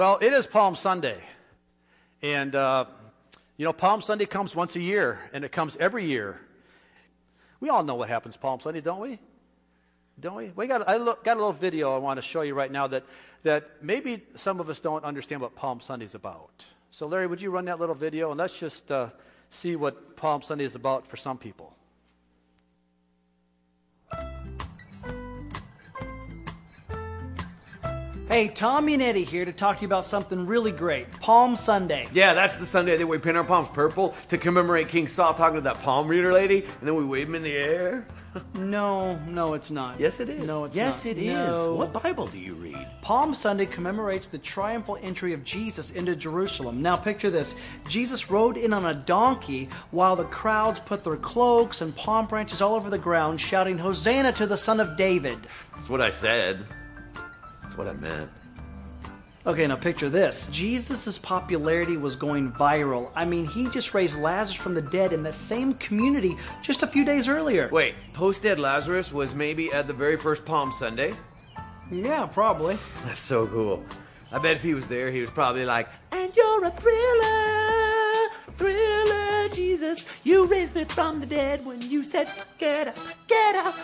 Well, it is Palm Sunday. And, uh, you know, Palm Sunday comes once a year, and it comes every year. We all know what happens Palm Sunday, don't we? Don't we? We got, I look, got a little video I want to show you right now that, that maybe some of us don't understand what Palm Sunday is about. So, Larry, would you run that little video and let's just uh, see what Palm Sunday is about for some people? Hey, Tommy and Eddie here to talk to you about something really great Palm Sunday. Yeah, that's the Sunday that we paint our palms purple to commemorate King Saul talking to that palm reader lady, and then we wave him in the air. No, no, it's not. Yes, it is. No, it's yes, not. it is. No. What Bible do you read? Palm Sunday commemorates the triumphal entry of Jesus into Jerusalem. Now, picture this Jesus rode in on a donkey while the crowds put their cloaks and palm branches all over the ground, shouting, Hosanna to the Son of David. That's what I said. That's what I meant. Okay, now picture this. Jesus' popularity was going viral. I mean, he just raised Lazarus from the dead in the same community just a few days earlier. Wait, post dead Lazarus was maybe at the very first Palm Sunday? Yeah, probably. That's so cool. I bet if he was there, he was probably like, And you're a thriller, thriller, Jesus. You raised me from the dead when you said, Get up, get up, get up,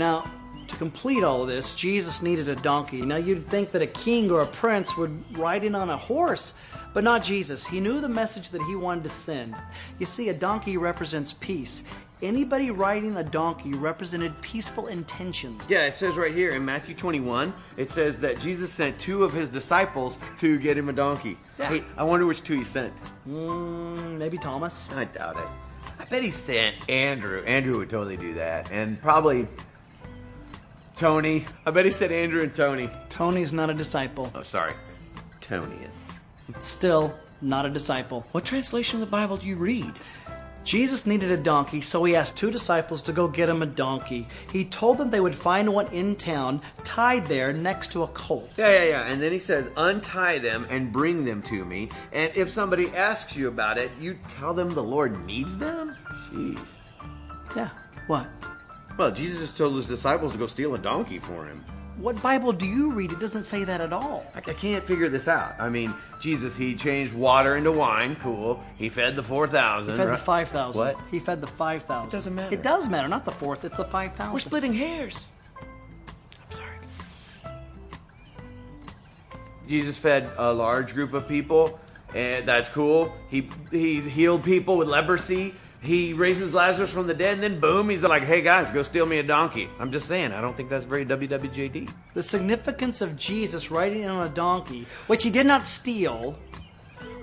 Now, to complete all of this, Jesus needed a donkey. Now, you'd think that a king or a prince would ride in on a horse, but not Jesus. He knew the message that he wanted to send. You see, a donkey represents peace. Anybody riding a donkey represented peaceful intentions. Yeah, it says right here in Matthew 21, it says that Jesus sent two of his disciples to get him a donkey. Yeah. Hey, I wonder which two he sent. Mm, maybe Thomas. I doubt it. I bet he sent Andrew. Andrew would totally do that. And probably Tony. I bet he said Andrew and Tony. Tony's not a disciple. Oh, sorry. Tony is. Still, not a disciple. What translation of the Bible do you read? Jesus needed a donkey, so he asked two disciples to go get him a donkey. He told them they would find one in town, tied there next to a colt. Yeah, yeah, yeah. And then he says, untie them and bring them to me. And if somebody asks you about it, you tell them the Lord needs them? Sheesh. Yeah, what? Well, Jesus told his disciples to go steal a donkey for him. What Bible do you read? It doesn't say that at all. I, I can't figure this out. I mean, Jesus, he changed water into wine. Cool. He fed the 4,000. He fed right? the 5,000. What? He fed the 5,000. It doesn't matter. It does matter, not the fourth, it's the 5,000. We're splitting hairs. I'm sorry. Jesus fed a large group of people, and that's cool. He he healed people with leprosy. He raises Lazarus from the dead, and then boom, he's like, "Hey guys, go steal me a donkey." I'm just saying, I don't think that's very WWJD. The significance of Jesus riding in on a donkey, which he did not steal,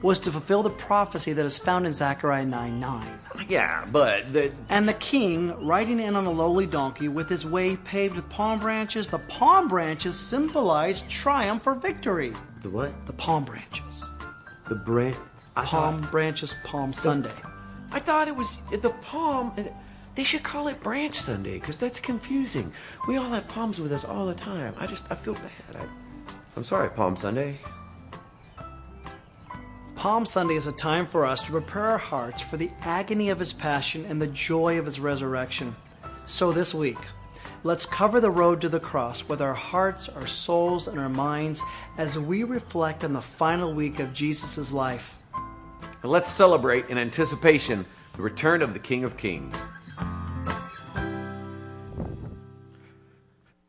was to fulfill the prophecy that is found in Zechariah 9 9. Yeah, but the And the king riding in on a lowly donkey with his way paved with palm branches, the palm branches symbolize triumph or victory. the what? The palm branches. The branch. Palm thought, branches, Palm Sunday. I thought it was the palm. They should call it Branch Sunday because that's confusing. We all have palms with us all the time. I just I feel bad. I, I'm sorry, Palm Sunday. Palm Sunday is a time for us to prepare our hearts for the agony of his passion and the joy of his resurrection. So this week, let's cover the road to the cross with our hearts, our souls, and our minds as we reflect on the final week of Jesus' life. And let's celebrate in anticipation the return of the King of Kings.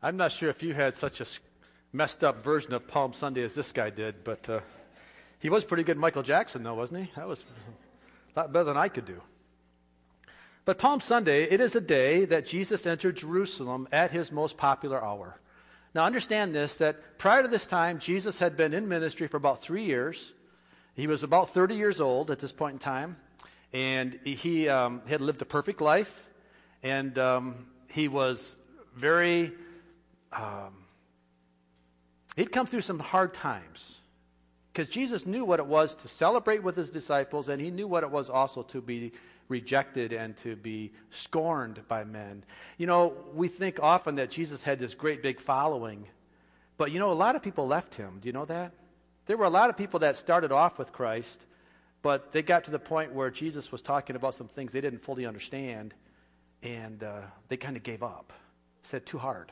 I'm not sure if you had such a messed up version of Palm Sunday as this guy did, but uh, he was pretty good Michael Jackson, though, wasn't he? That was a lot better than I could do. But Palm Sunday, it is a day that Jesus entered Jerusalem at his most popular hour. Now, understand this that prior to this time, Jesus had been in ministry for about three years. He was about 30 years old at this point in time, and he um, had lived a perfect life, and um, he was very um, he'd come through some hard times because Jesus knew what it was to celebrate with his disciples, and he knew what it was also to be rejected and to be scorned by men. You know, we think often that Jesus had this great big following, but you know, a lot of people left him. Do you know that? There were a lot of people that started off with Christ, But they got to the point where Jesus was talking about some things they didn't fully understand, and uh, they kind of gave up. Said, too hard.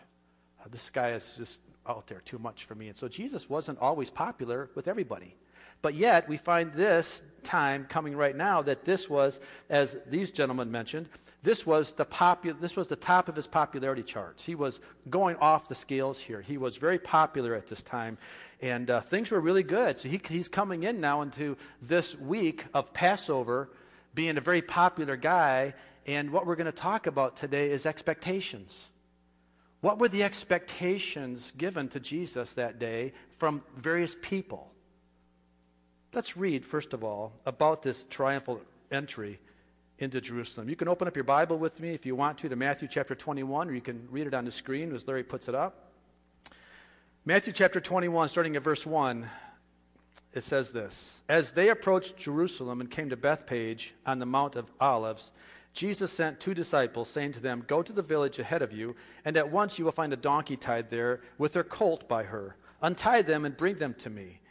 This guy is just out there too much for me. And so Jesus wasn't always popular with everybody. But yet, we find this time coming right now that this was, as these gentlemen mentioned, this was the popu- this was the top of his popularity charts. He was going off the scales here. He was very popular at this time, and uh, things were really good. So he, he's coming in now into this week of Passover, being a very popular guy. And what we're going to talk about today is expectations. What were the expectations given to Jesus that day from various people? Let's read, first of all, about this triumphal entry into Jerusalem. You can open up your Bible with me if you want to to Matthew chapter 21, or you can read it on the screen as Larry puts it up. Matthew chapter 21, starting at verse 1, it says this As they approached Jerusalem and came to Bethphage on the Mount of Olives, Jesus sent two disciples, saying to them, Go to the village ahead of you, and at once you will find a donkey tied there with her colt by her. Untie them and bring them to me.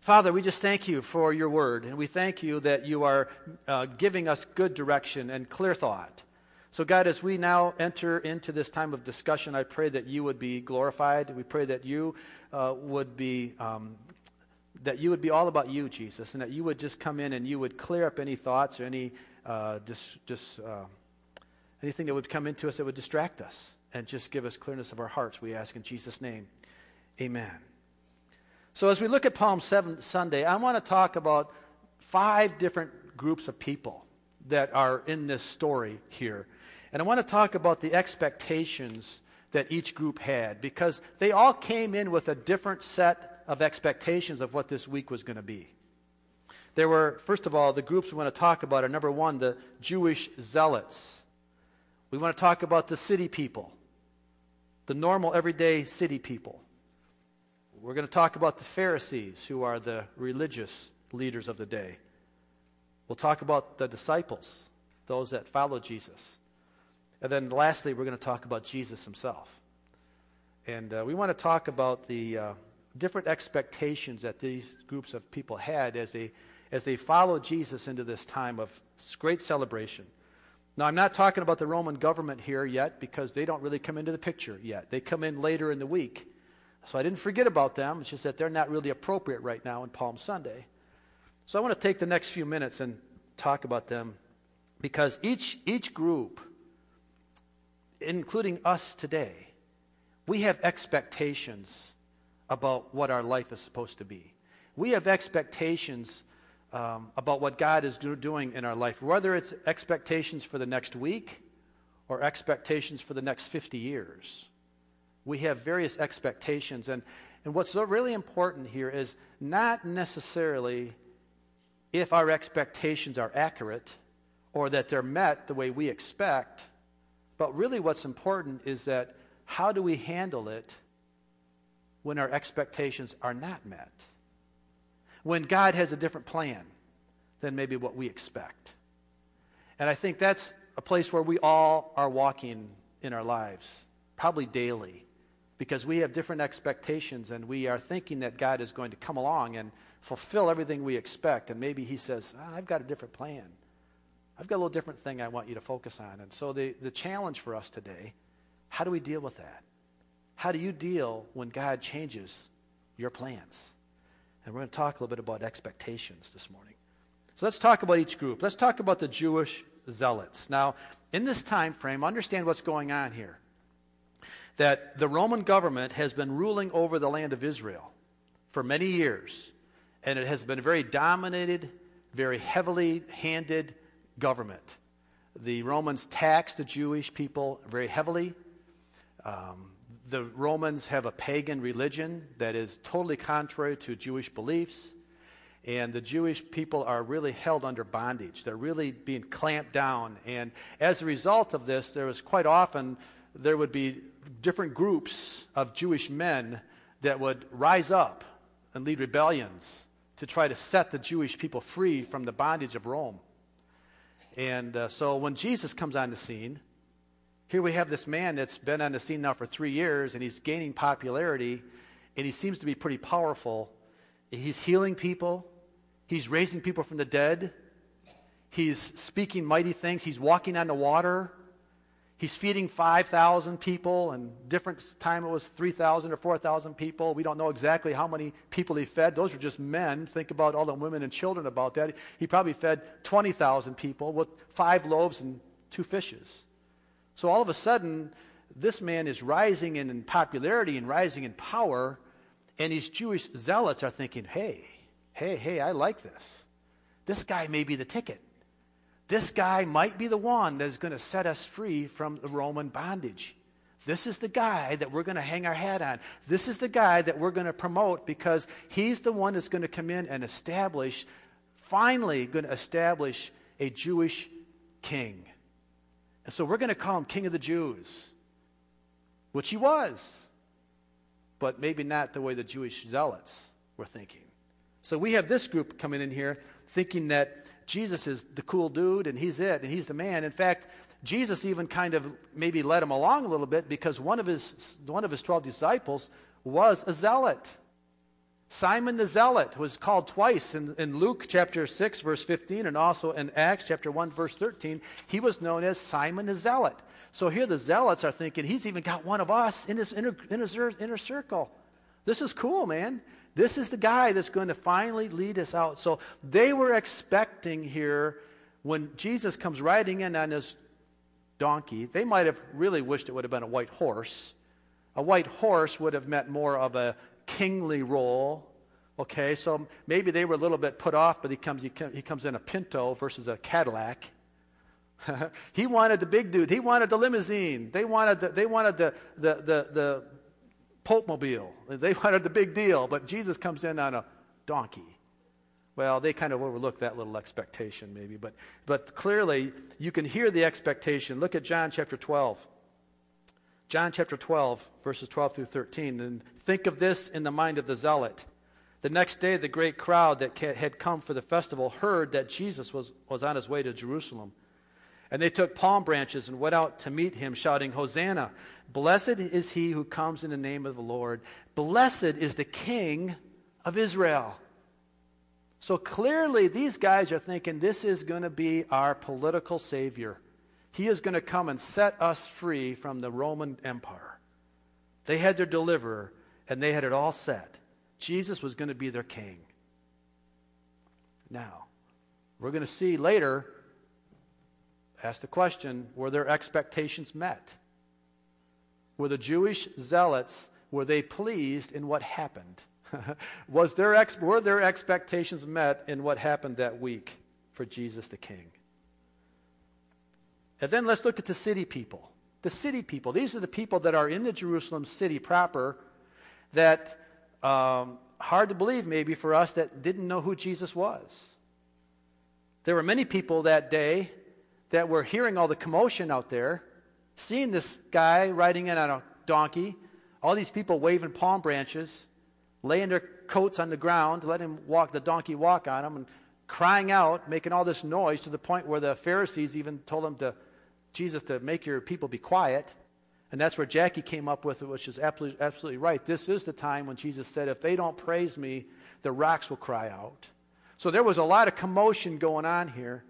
Father, we just thank you for your word, and we thank you that you are uh, giving us good direction and clear thought. So, God, as we now enter into this time of discussion, I pray that you would be glorified. We pray that you uh, would be. Um, that you would be all about you, Jesus, and that you would just come in and you would clear up any thoughts or any uh, dis, dis, uh, anything that would come into us that would distract us, and just give us clearness of our hearts. We ask in Jesus' name, Amen. So, as we look at Palm Sunday, I want to talk about five different groups of people that are in this story here. And I want to talk about the expectations that each group had because they all came in with a different set of expectations of what this week was going to be. There were, first of all, the groups we want to talk about are number one, the Jewish zealots. We want to talk about the city people, the normal, everyday city people. We're going to talk about the Pharisees, who are the religious leaders of the day. We'll talk about the disciples, those that follow Jesus. And then lastly, we're going to talk about Jesus himself. And uh, we want to talk about the uh, different expectations that these groups of people had as they, as they followed Jesus into this time of great celebration. Now, I'm not talking about the Roman government here yet because they don't really come into the picture yet. They come in later in the week. So I didn't forget about them. It's just that they're not really appropriate right now in Palm Sunday. So I want to take the next few minutes and talk about them because each, each group, including us today, we have expectations about what our life is supposed to be. We have expectations um, about what God is do, doing in our life, whether it's expectations for the next week or expectations for the next 50 years. We have various expectations. And, and what's really important here is not necessarily if our expectations are accurate or that they're met the way we expect, but really what's important is that how do we handle it when our expectations are not met? When God has a different plan than maybe what we expect. And I think that's a place where we all are walking in our lives, probably daily because we have different expectations and we are thinking that God is going to come along and fulfill everything we expect. And maybe He says, ah, I've got a different plan. I've got a little different thing I want you to focus on. And so the, the challenge for us today how do we deal with that? How do you deal when God changes your plans? And we're going to talk a little bit about expectations this morning. So let's talk about each group. Let's talk about the Jewish zealots. Now, in this time frame, understand what's going on here. That the Roman government has been ruling over the land of Israel for many years, and it has been a very dominated, very heavily handed government. The Romans taxed the Jewish people very heavily. Um, the Romans have a pagan religion that is totally contrary to Jewish beliefs. And the Jewish people are really held under bondage. They're really being clamped down. And as a result of this, there was quite often, there would be different groups of Jewish men that would rise up and lead rebellions to try to set the Jewish people free from the bondage of Rome. And uh, so when Jesus comes on the scene, here we have this man that's been on the scene now for three years, and he's gaining popularity, and he seems to be pretty powerful. He's healing people, he's raising people from the dead, he's speaking mighty things, he's walking on the water. He's feeding 5,000 people, and different time it was 3,000 or 4,000 people. We don't know exactly how many people he fed. Those were just men. Think about all the women and children about that. He probably fed 20,000 people with five loaves and two fishes. So all of a sudden, this man is rising in popularity and rising in power, and these Jewish zealots are thinking, hey, hey, hey, I like this. This guy may be the ticket. This guy might be the one that is going to set us free from the Roman bondage. This is the guy that we're going to hang our hat on. This is the guy that we're going to promote because he's the one that's going to come in and establish, finally, going to establish a Jewish king. And so we're going to call him King of the Jews, which he was, but maybe not the way the Jewish zealots were thinking. So we have this group coming in here thinking that Jesus is the cool dude and he's it and he's the man. In fact, Jesus even kind of maybe led him along a little bit because one of his, one of his 12 disciples was a zealot. Simon the Zealot was called twice in, in, Luke chapter 6, verse 15, and also in Acts chapter 1, verse 13. He was known as Simon the Zealot. So here the Zealots are thinking, he's even got one of us in his inner, inner, inner circle. This is cool, man. This is the guy that's going to finally lead us out. So they were expecting here when Jesus comes riding in on his donkey, they might have really wished it would have been a white horse. A white horse would have meant more of a kingly role. Okay, so maybe they were a little bit put off, but he comes, he, comes in a Pinto versus a Cadillac. he wanted the big dude. He wanted the limousine. They wanted the, they wanted the, the, the, the Pope Mobile. They wanted the big deal, but Jesus comes in on a donkey. Well, they kind of overlook that little expectation, maybe, but, but clearly you can hear the expectation. Look at John chapter 12. John chapter 12, verses 12 through 13. And think of this in the mind of the zealot. The next day, the great crowd that had come for the festival heard that Jesus was, was on his way to Jerusalem. And they took palm branches and went out to meet him, shouting, Hosanna! Blessed is he who comes in the name of the Lord. Blessed is the King of Israel. So clearly, these guys are thinking this is going to be our political savior. He is going to come and set us free from the Roman Empire. They had their deliverer, and they had it all set. Jesus was going to be their king. Now, we're going to see later, ask the question were their expectations met? Were the Jewish zealots, were they pleased in what happened? Was their ex- were their expectations met in what happened that week for Jesus the King? And then let's look at the city people. The city people. These are the people that are in the Jerusalem city proper that, um, hard to believe maybe for us, that didn't know who Jesus was. There were many people that day that were hearing all the commotion out there seeing this guy riding in on a donkey, all these people waving palm branches, laying their coats on the ground, letting him walk the donkey walk on them, and crying out, making all this noise to the point where the Pharisees even told him to Jesus to make your people be quiet. And that's where Jackie came up with it, which is absolutely, absolutely right. This is the time when Jesus said, If they don't praise me, the rocks will cry out. So there was a lot of commotion going on here.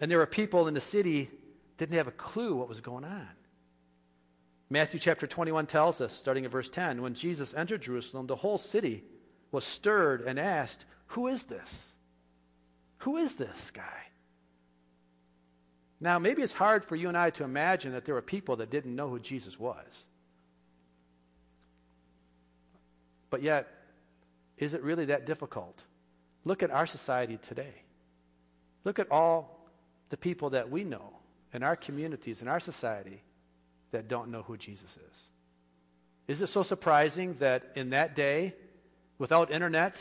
And there were people in the city didn't have a clue what was going on. Matthew chapter 21 tells us, starting at verse 10, when Jesus entered Jerusalem, the whole city was stirred and asked, Who is this? Who is this guy? Now, maybe it's hard for you and I to imagine that there were people that didn't know who Jesus was. But yet, is it really that difficult? Look at our society today. Look at all the people that we know in our communities, in our society, that don't know who Jesus is. Is it so surprising that in that day, without internet,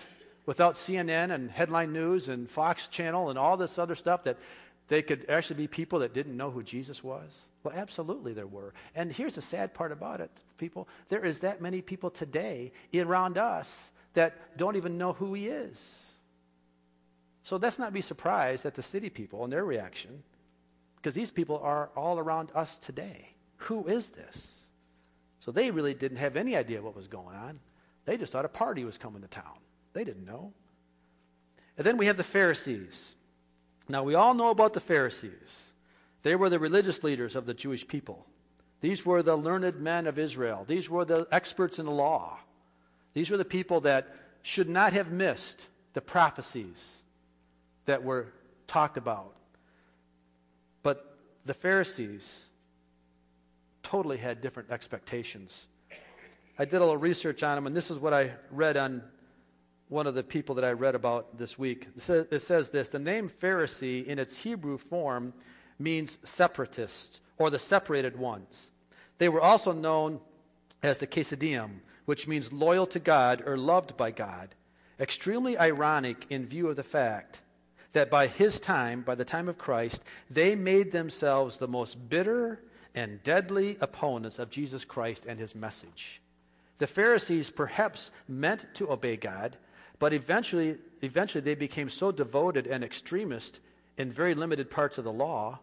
without CNN and headline news and Fox Channel and all this other stuff, that they could actually be people that didn't know who Jesus was? Well, absolutely there were. And here's the sad part about it, people. There is that many people today around us that don't even know who he is. So let's not be surprised at the city people and their reaction, because these people are all around us today. Who is this? So they really didn't have any idea what was going on. They just thought a party was coming to town. They didn't know. And then we have the Pharisees. Now, we all know about the Pharisees. They were the religious leaders of the Jewish people. These were the learned men of Israel. These were the experts in the law. These were the people that should not have missed the prophecies that were talked about. But the Pharisees totally had different expectations. I did a little research on them, and this is what I read on one of the people that I read about this week. It says this The name Pharisee in its Hebrew form means separatist or the separated ones. They were also known as the Hasidim, which means loyal to God or loved by God. Extremely ironic in view of the fact that by his time, by the time of Christ, they made themselves the most bitter and deadly opponents of Jesus Christ and his message. The Pharisees perhaps meant to obey God, but eventually, eventually they became so devoted and extremist in very limited parts of the law,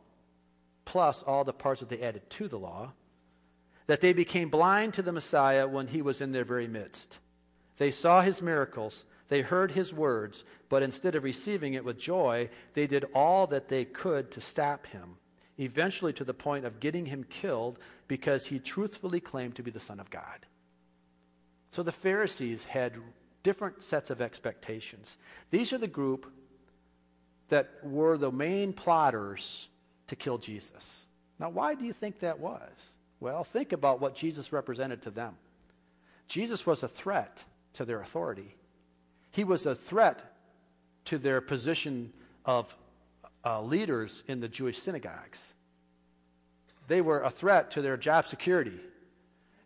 plus all the parts that they added to the law, that they became blind to the Messiah when he was in their very midst. They saw his miracles, they heard his words, but instead of receiving it with joy, they did all that they could to stop him, eventually to the point of getting him killed because he truthfully claimed to be the Son of God. So the Pharisees had different sets of expectations. These are the group that were the main plotters to kill Jesus. Now, why do you think that was? Well, think about what Jesus represented to them. Jesus was a threat to their authority, he was a threat to their position of uh, leaders in the Jewish synagogues. They were a threat to their job security.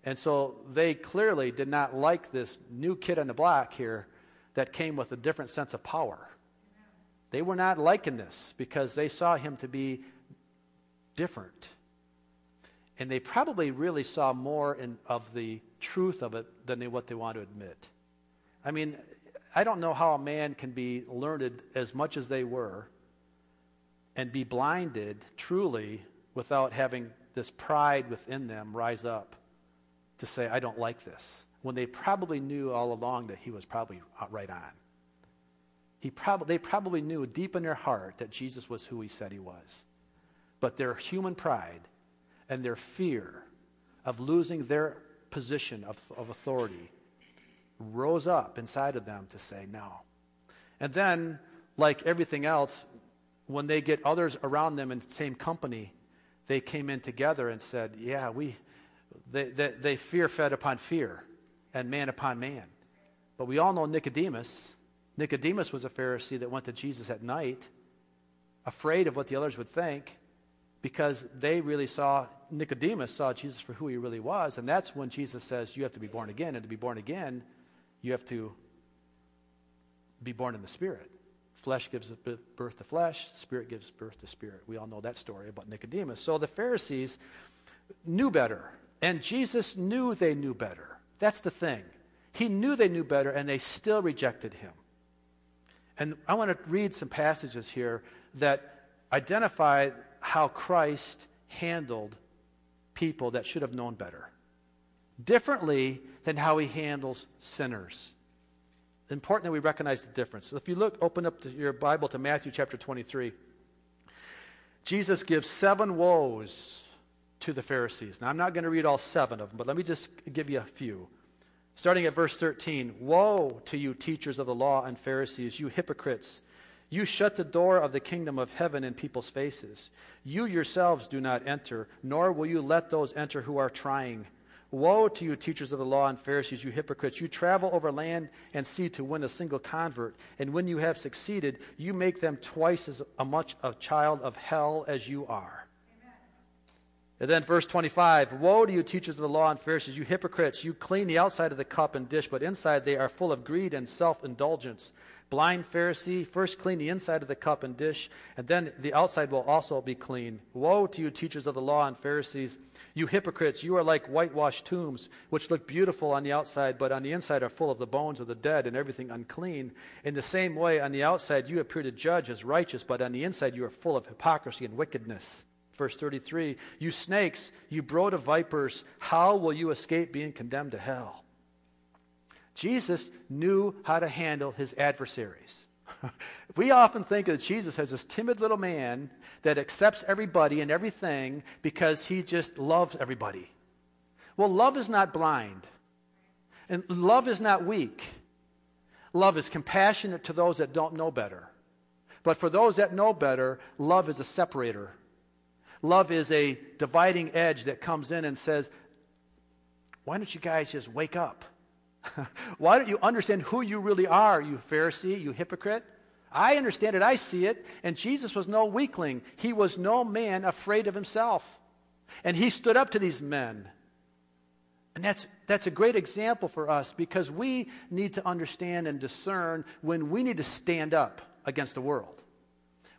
And so they clearly did not like this new kid on the block here that came with a different sense of power. They were not liking this because they saw him to be different. And they probably really saw more in, of the truth of it than they, what they want to admit. I mean, I don't know how a man can be learned as much as they were and be blinded truly without having this pride within them rise up to say, I don't like this, when they probably knew all along that he was probably right on. He prob- they probably knew deep in their heart that Jesus was who he said he was. But their human pride and their fear of losing their position of, of authority rose up inside of them to say no. And then, like everything else, when they get others around them in the same company, they came in together and said, Yeah, we, they, they, they fear fed upon fear and man upon man. But we all know Nicodemus. Nicodemus was a Pharisee that went to Jesus at night, afraid of what the others would think, because they really saw, Nicodemus saw Jesus for who he really was. And that's when Jesus says, You have to be born again. And to be born again, you have to be born in the Spirit. Flesh gives birth to flesh, spirit gives birth to spirit. We all know that story about Nicodemus. So the Pharisees knew better, and Jesus knew they knew better. That's the thing. He knew they knew better, and they still rejected him. And I want to read some passages here that identify how Christ handled people that should have known better differently than how he handles sinners. It's Important that we recognize the difference. So if you look, open up your Bible to Matthew chapter 23. Jesus gives seven woes to the Pharisees. Now, I'm not going to read all seven of them, but let me just give you a few. Starting at verse 13 Woe to you, teachers of the law and Pharisees, you hypocrites! You shut the door of the kingdom of heaven in people's faces. You yourselves do not enter, nor will you let those enter who are trying. Woe to you, teachers of the law and Pharisees, you hypocrites! You travel over land and sea to win a single convert, and when you have succeeded, you make them twice as much a child of hell as you are. And then verse 25 Woe to you, teachers of the law and Pharisees, you hypocrites! You clean the outside of the cup and dish, but inside they are full of greed and self indulgence. Blind Pharisee, first clean the inside of the cup and dish, and then the outside will also be clean. Woe to you, teachers of the law and Pharisees! You hypocrites, you are like whitewashed tombs, which look beautiful on the outside, but on the inside are full of the bones of the dead and everything unclean. In the same way, on the outside you appear to judge as righteous, but on the inside you are full of hypocrisy and wickedness. Verse 33 You snakes, you brood of vipers, how will you escape being condemned to hell? Jesus knew how to handle his adversaries. we often think of Jesus as this timid little man that accepts everybody and everything because he just loves everybody. Well, love is not blind, and love is not weak. Love is compassionate to those that don't know better. But for those that know better, love is a separator. Love is a dividing edge that comes in and says, Why don't you guys just wake up? Why don't you understand who you really are, you Pharisee, you hypocrite? I understand it, I see it, and Jesus was no weakling. He was no man afraid of himself. And he stood up to these men. And that's, that's a great example for us because we need to understand and discern when we need to stand up against the world.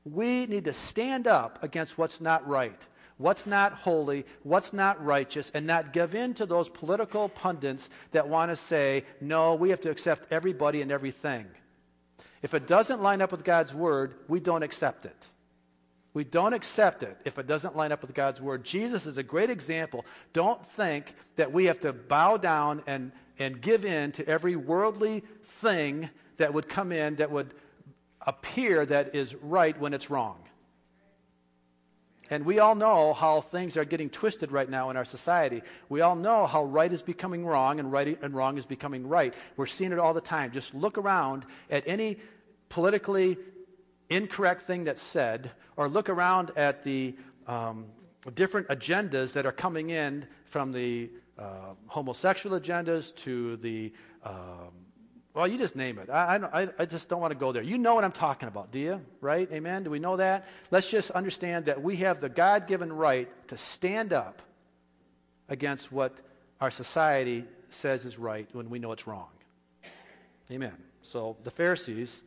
We need to stand up against what's not right what's not holy, what's not righteous, and not give in to those political pundits that want to say, no, we have to accept everybody and everything. If it doesn't line up with God's word, we don't accept it. We don't accept it if it doesn't line up with God's word. Jesus is a great example. Don't think that we have to bow down and, and give in to every worldly thing that would come in that would appear that is right when it's wrong. And we all know how things are getting twisted right now in our society. We all know how right is becoming wrong and right and wrong is becoming right. We're seeing it all the time. Just look around at any politically incorrect thing that's said, or look around at the um, different agendas that are coming in from the uh, homosexual agendas to the um, well, you just name it. I, I, I, just don't want to go there. You know what I'm talking about, do you? Right? Amen? Do we know that? Let's just understand that we have the God given right to stand up against what our society says is right when we know it's wrong. Amen. So the Pharisees,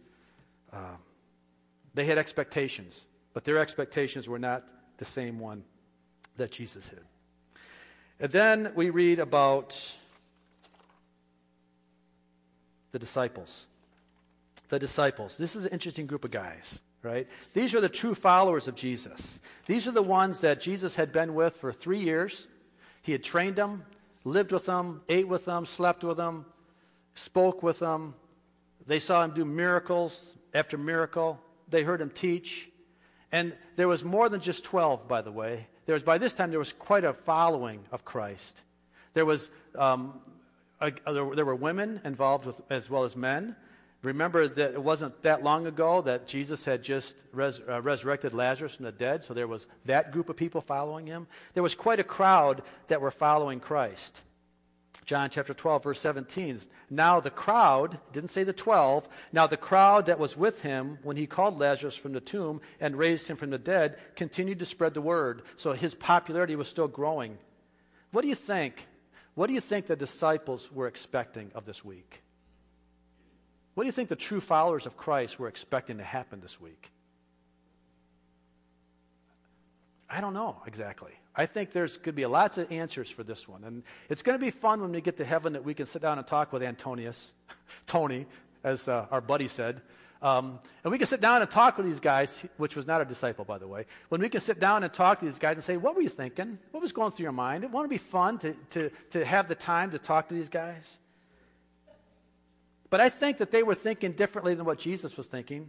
uh, they had expectations, but their expectations were not the same one that Jesus had. And then we read about the disciples. The disciples. This is an interesting group of guys, right? These are the true followers of Jesus. These are the ones that Jesus had been with for three years. He had trained them, lived with them, ate with them, slept with them, spoke with them. They saw him do miracles after miracle. They heard him teach. And there was more than just 12, by the way. There was, by this time, there was quite a following of Christ. There was um, uh, there were women involved with, as well as men. Remember that it wasn't that long ago that Jesus had just res, uh, resurrected Lazarus from the dead, so there was that group of people following him. There was quite a crowd that were following Christ. John chapter 12, verse 17. Now the crowd, didn't say the 12, now the crowd that was with him when he called Lazarus from the tomb and raised him from the dead continued to spread the word. So his popularity was still growing. What do you think what do you think the disciples were expecting of this week? What do you think the true followers of Christ were expecting to happen this week? I don't know exactly. I think there's going to be lots of answers for this one. And it's going to be fun when we get to heaven that we can sit down and talk with Antonius, Tony, as uh, our buddy said. Um, and we can sit down and talk with these guys, which was not a disciple, by the way. When we can sit down and talk to these guys and say, What were you thinking? What was going through your mind? It won't be fun to, to, to have the time to talk to these guys? But I think that they were thinking differently than what Jesus was thinking.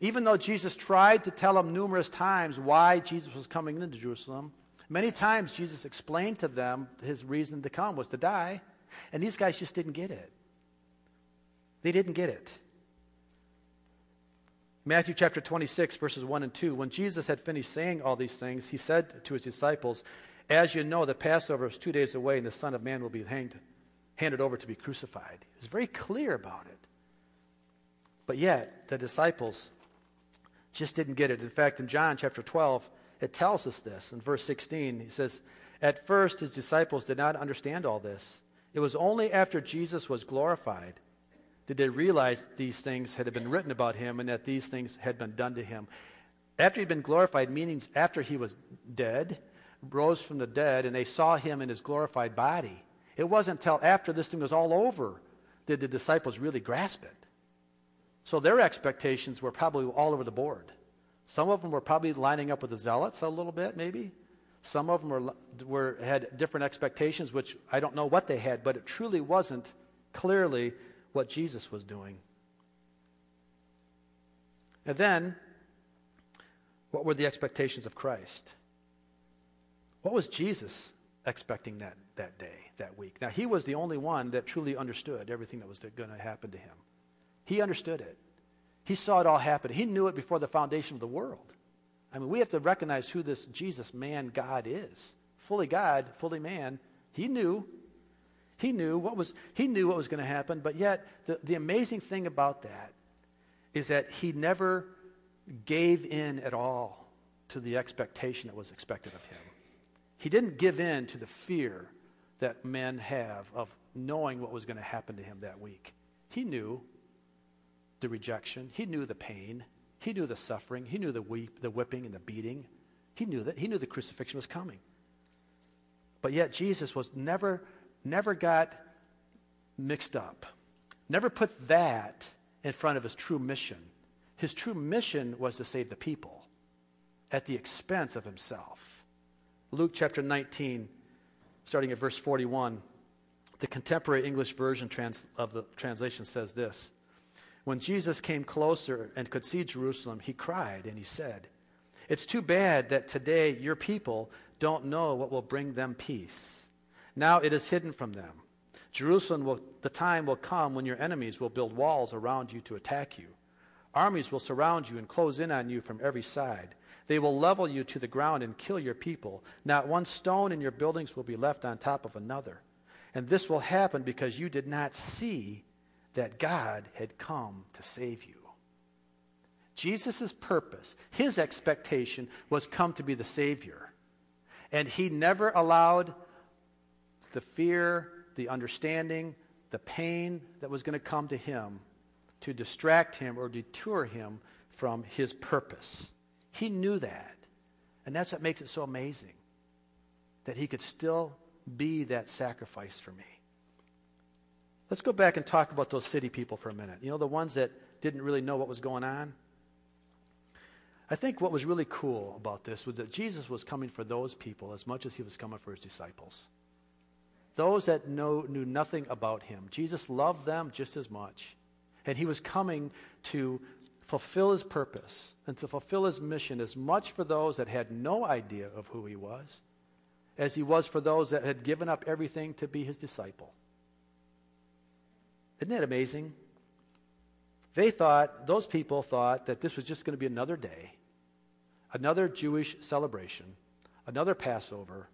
Even though Jesus tried to tell them numerous times why Jesus was coming into Jerusalem, many times Jesus explained to them his reason to come was to die. And these guys just didn't get it. They didn't get it. Matthew chapter 26, verses 1 and 2. When Jesus had finished saying all these things, he said to his disciples, As you know, the Passover is two days away, and the Son of Man will be hanged, handed over to be crucified. He was very clear about it. But yet, the disciples just didn't get it. In fact, in John chapter 12, it tells us this. In verse 16, he says, At first, his disciples did not understand all this. It was only after Jesus was glorified did they realize these things had been written about him and that these things had been done to him. After he'd been glorified, meaning after he was dead, rose from the dead, and they saw him in his glorified body. It wasn't until after this thing was all over did the disciples really grasp it. So their expectations were probably all over the board. Some of them were probably lining up with the zealots a little bit, maybe. Some of them were, were, had different expectations, which I don't know what they had, but it truly wasn't clearly what Jesus was doing. And then, what were the expectations of Christ? What was Jesus expecting that, that day, that week? Now, he was the only one that truly understood everything that was going to happen to him. He understood it. He saw it all happen. He knew it before the foundation of the world. I mean, we have to recognize who this Jesus man God is. Fully God, fully man. He knew. He knew what was he knew what was going to happen, but yet the, the amazing thing about that is that he never gave in at all to the expectation that was expected of him. He didn't give in to the fear that men have of knowing what was going to happen to him that week. He knew the rejection. He knew the pain. He knew the suffering. He knew the, weep, the whipping and the beating. He knew that. He knew the crucifixion was coming. But yet Jesus was never, never got mixed up. Never put that in front of his true mission. His true mission was to save the people at the expense of himself. Luke chapter 19, starting at verse 41, the contemporary English version trans- of the translation says this when Jesus came closer and could see Jerusalem, he cried and he said, It's too bad that today your people don't know what will bring them peace. Now it is hidden from them. Jerusalem will, the time will come when your enemies will build walls around you to attack you. Armies will surround you and close in on you from every side. They will level you to the ground and kill your people. Not one stone in your buildings will be left on top of another. And this will happen because you did not see that God had come to save you. Jesus' purpose, his expectation, was come to be the Savior. And he never allowed the fear, the understanding, the pain that was going to come to him to distract him or detour him from his purpose. He knew that. And that's what makes it so amazing that he could still be that sacrifice for me. Let's go back and talk about those city people for a minute. You know, the ones that didn't really know what was going on? I think what was really cool about this was that Jesus was coming for those people as much as he was coming for his disciples. Those that know, knew nothing about him. Jesus loved them just as much. And he was coming to fulfill his purpose and to fulfill his mission as much for those that had no idea of who he was as he was for those that had given up everything to be his disciple. Isn't that amazing? They thought, those people thought that this was just going to be another day, another Jewish celebration, another Passover,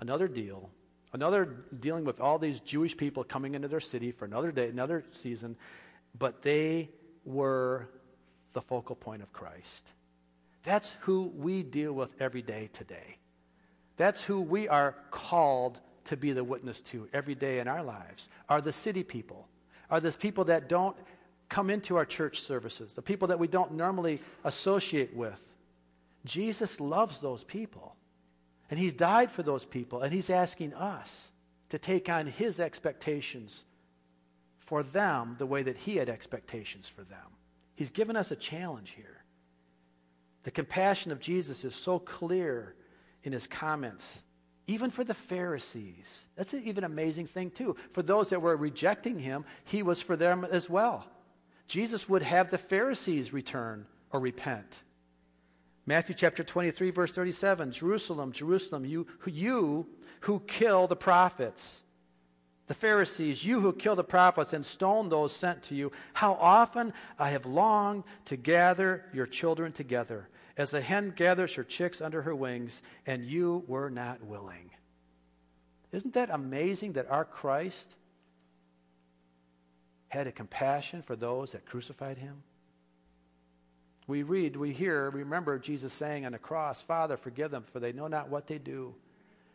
another deal, another dealing with all these Jewish people coming into their city for another day, another season, but they were the focal point of Christ. That's who we deal with every day today. That's who we are called to be the witness to every day in our lives are the city people, are those people that don't come into our church services, the people that we don't normally associate with. Jesus loves those people. And He's died for those people. And He's asking us to take on His expectations for them the way that He had expectations for them. He's given us a challenge here. The compassion of Jesus is so clear in His comments even for the Pharisees. That's an even amazing thing, too. For those that were rejecting him, he was for them as well. Jesus would have the Pharisees return or repent. Matthew chapter 23, verse 37 Jerusalem, Jerusalem, you, you who kill the prophets The Pharisees, you who kill the prophets and stone those sent to you, how often I have longed to gather your children together, as a hen gathers her chicks under her wings, and you were not willing. Isn't that amazing that our Christ had a compassion for those that crucified him? We read, we hear, remember Jesus saying on the cross, Father, forgive them, for they know not what they do.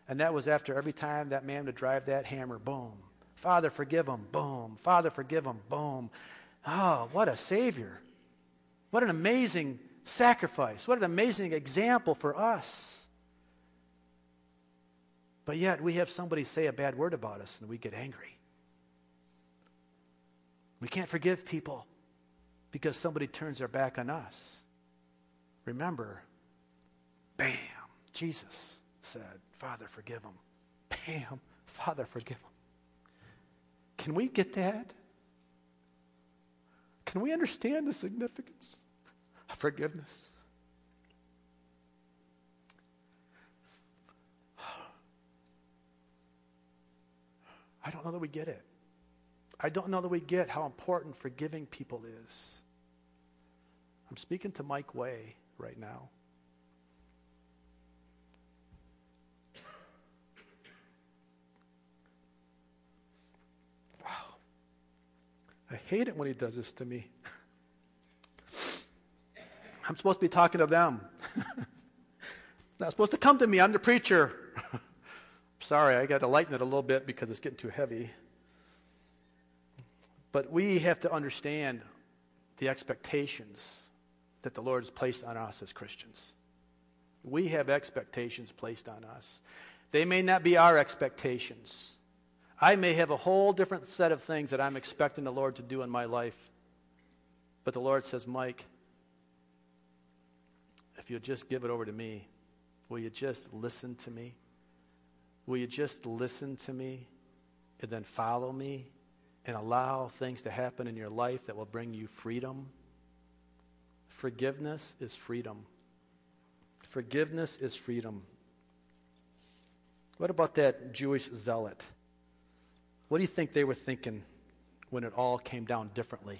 And that was after every time that man would drive that hammer, boom. Father, forgive them, boom. Father, forgive them, boom. Oh, what a Savior. What an amazing sacrifice. What an amazing example for us. But yet, we have somebody say a bad word about us and we get angry. We can't forgive people because somebody turns their back on us. Remember, bam, Jesus said, Father, forgive them. Bam, Father, forgive them. Can we get that? Can we understand the significance of forgiveness? I don't know that we get it. I don't know that we get how important forgiving people is. I'm speaking to Mike Way right now. Wow. I hate it when he does this to me. I'm supposed to be talking to them. Not supposed to come to me. I'm the preacher. Sorry, I got to lighten it a little bit because it's getting too heavy. But we have to understand the expectations that the Lord has placed on us as Christians. We have expectations placed on us. They may not be our expectations. I may have a whole different set of things that I'm expecting the Lord to do in my life. But the Lord says, Mike, if you'll just give it over to me, will you just listen to me? Will you just listen to me and then follow me and allow things to happen in your life that will bring you freedom? Forgiveness is freedom. Forgiveness is freedom. What about that Jewish zealot? What do you think they were thinking when it all came down differently?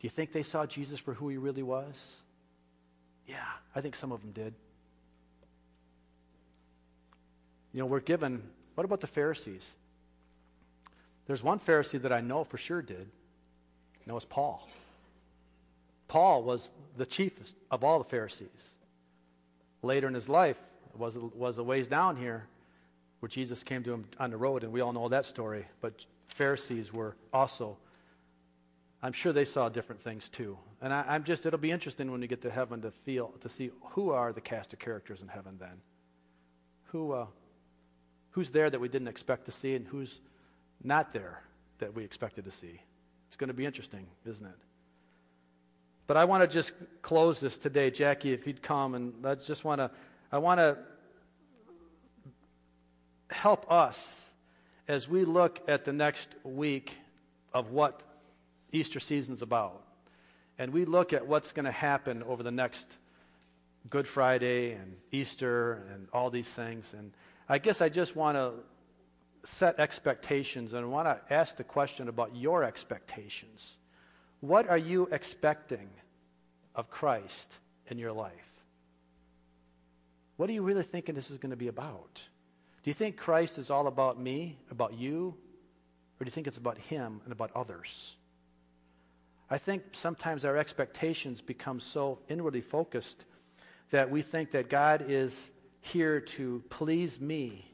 Do you think they saw Jesus for who he really was? Yeah, I think some of them did. You know, we're given, what about the Pharisees? There's one Pharisee that I know for sure did, and that was Paul. Paul was the chiefest of all the Pharisees. Later in his life, was, was a ways down here where Jesus came to him on the road, and we all know that story. But Pharisees were also, I'm sure they saw different things too. And I, am just, it'll be interesting when we get to heaven to feel, to see who are the cast of characters in heaven then. Who, uh, who's there that we didn't expect to see, and who's not there that we expected to see. It's going to be interesting, isn't it? But I want to just close this today, Jackie, if you'd come and I just want to, I want to help us as we look at the next week of what Easter season's about. And we look at what's going to happen over the next Good Friday and Easter and all these things. And I guess I just want to set expectations and I want to ask the question about your expectations. What are you expecting of Christ in your life? What are you really thinking this is going to be about? Do you think Christ is all about me, about you? Or do you think it's about Him and about others? I think sometimes our expectations become so inwardly focused that we think that God is here to please me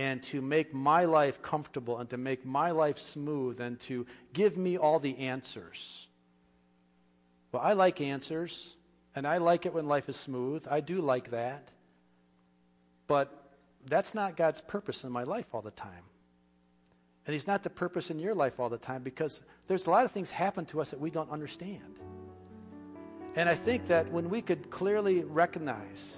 and to make my life comfortable and to make my life smooth and to give me all the answers. Well, I like answers, and I like it when life is smooth. I do like that. But that's not God's purpose in my life all the time. And He's not the purpose in your life all the time because there's a lot of things happen to us that we don't understand. And I think that when we could clearly recognize,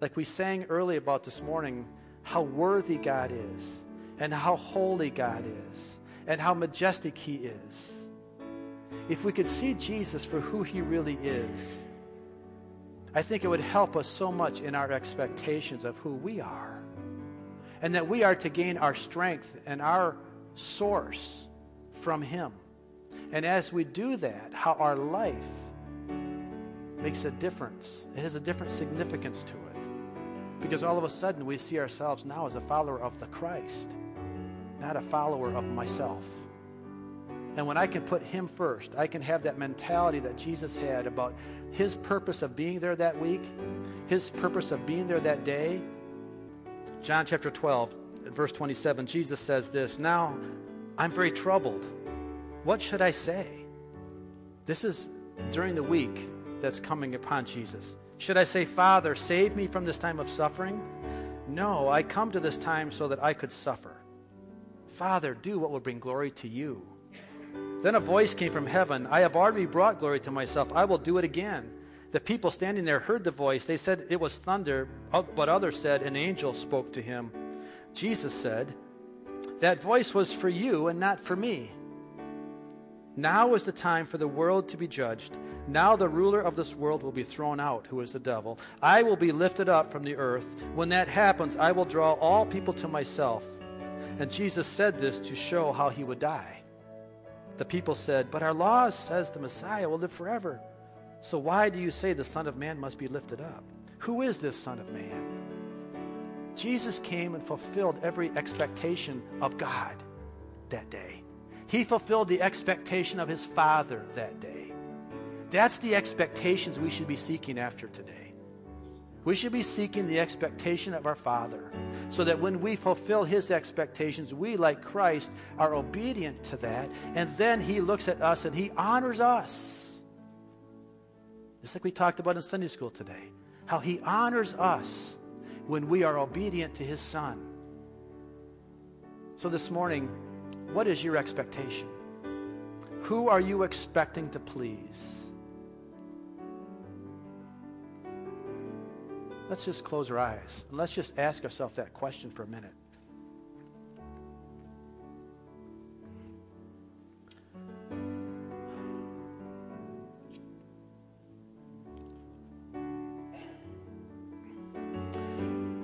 like we sang early about this morning, how worthy God is, and how holy God is, and how majestic He is. If we could see Jesus for who He really is, I think it would help us so much in our expectations of who we are. and that we are to gain our strength and our source from Him. And as we do that, how our life makes a difference. It has a different significance to it. Because all of a sudden we see ourselves now as a follower of the Christ, not a follower of myself. And when I can put Him first, I can have that mentality that Jesus had about His purpose of being there that week, His purpose of being there that day. John chapter 12, verse 27, Jesus says this Now I'm very troubled. What should I say? This is during the week that's coming upon Jesus. Should I say, Father, save me from this time of suffering? No, I come to this time so that I could suffer. Father, do what will bring glory to you. Then a voice came from heaven I have already brought glory to myself. I will do it again. The people standing there heard the voice. They said it was thunder, but others said an angel spoke to him. Jesus said, That voice was for you and not for me. Now is the time for the world to be judged. Now the ruler of this world will be thrown out, who is the devil. I will be lifted up from the earth. When that happens, I will draw all people to myself. And Jesus said this to show how he would die. The people said, But our law says the Messiah will live forever. So why do you say the Son of Man must be lifted up? Who is this Son of Man? Jesus came and fulfilled every expectation of God that day. He fulfilled the expectation of his Father that day. That's the expectations we should be seeking after today. We should be seeking the expectation of our Father so that when we fulfill His expectations, we, like Christ, are obedient to that. And then He looks at us and He honors us. Just like we talked about in Sunday school today, how He honors us when we are obedient to His Son. So this morning, what is your expectation? Who are you expecting to please? Let's just close our eyes and let's just ask ourselves that question for a minute.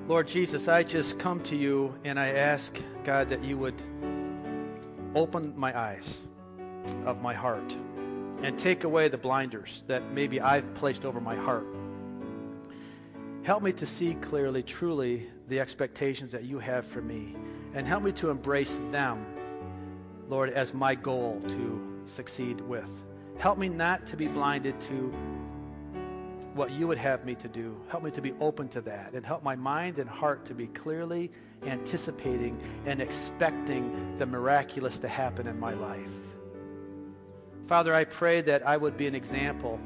Lord Jesus, I just come to you and I ask, God, that you would open my eyes of my heart and take away the blinders that maybe I've placed over my heart Help me to see clearly, truly, the expectations that you have for me. And help me to embrace them, Lord, as my goal to succeed with. Help me not to be blinded to what you would have me to do. Help me to be open to that. And help my mind and heart to be clearly anticipating and expecting the miraculous to happen in my life. Father, I pray that I would be an example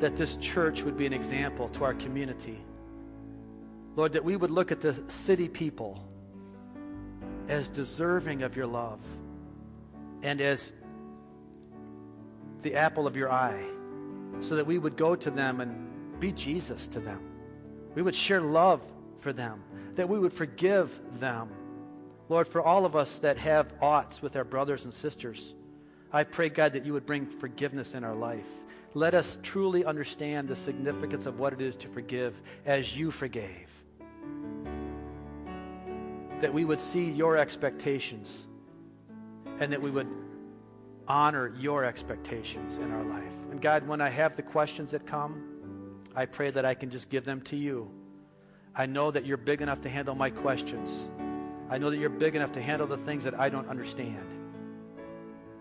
that this church would be an example to our community. Lord, that we would look at the city people as deserving of your love and as the apple of your eye, so that we would go to them and be Jesus to them. We would share love for them, that we would forgive them. Lord, for all of us that have oughts with our brothers and sisters, I pray, God, that you would bring forgiveness in our life. Let us truly understand the significance of what it is to forgive as you forgave. That we would see your expectations and that we would honor your expectations in our life. And God, when I have the questions that come, I pray that I can just give them to you. I know that you're big enough to handle my questions. I know that you're big enough to handle the things that I don't understand.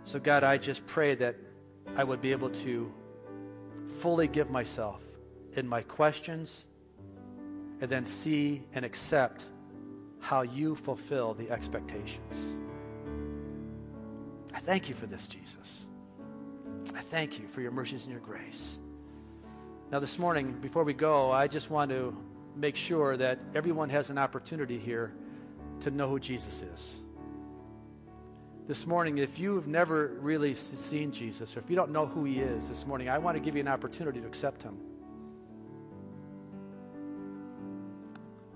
So, God, I just pray that I would be able to fully give myself in my questions and then see and accept how you fulfill the expectations. I thank you for this, Jesus. I thank you for your mercies and your grace. Now, this morning, before we go, I just want to make sure that everyone has an opportunity here to know who Jesus is this morning, if you've never really seen Jesus, or if you don't know who he is this morning, I want to give you an opportunity to accept him.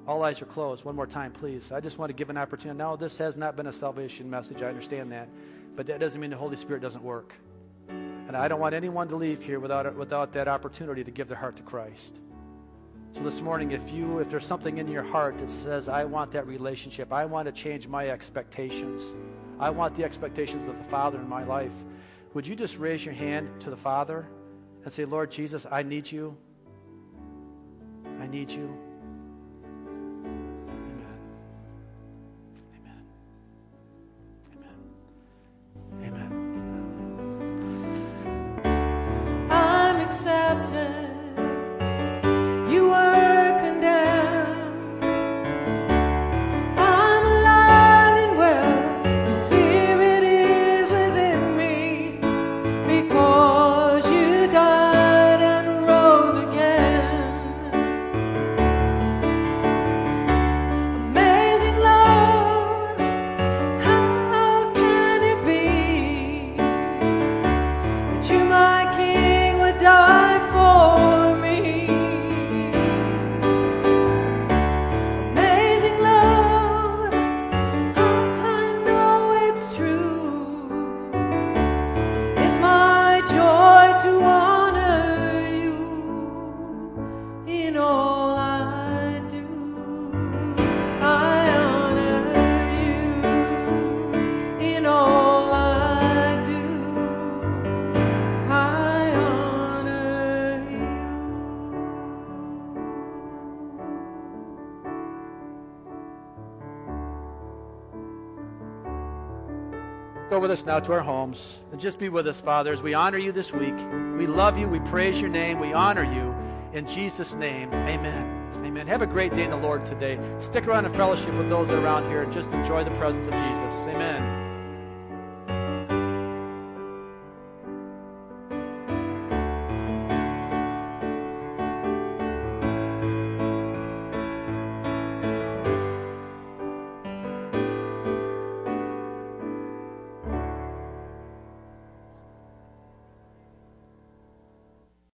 All eyes are closed. One more time, please. I just want to give an opportunity. Now, this has not been a salvation message. I understand that. But that doesn't mean the Holy Spirit doesn't work. And I don't want anyone to leave here without, without that opportunity to give their heart to Christ. So this morning, if you if there's something in your heart that says, I want that relationship, I want to change my expectations, I want the expectations of the Father in my life, would you just raise your hand to the Father and say, Lord Jesus, I need you. I need you. Us now to our homes and just be with us, Father, as we honor you this week. We love you. We praise your name. We honor you. In Jesus' name, amen. Amen. Have a great day in the Lord today. Stick around and fellowship with those around here and just enjoy the presence of Jesus. Amen.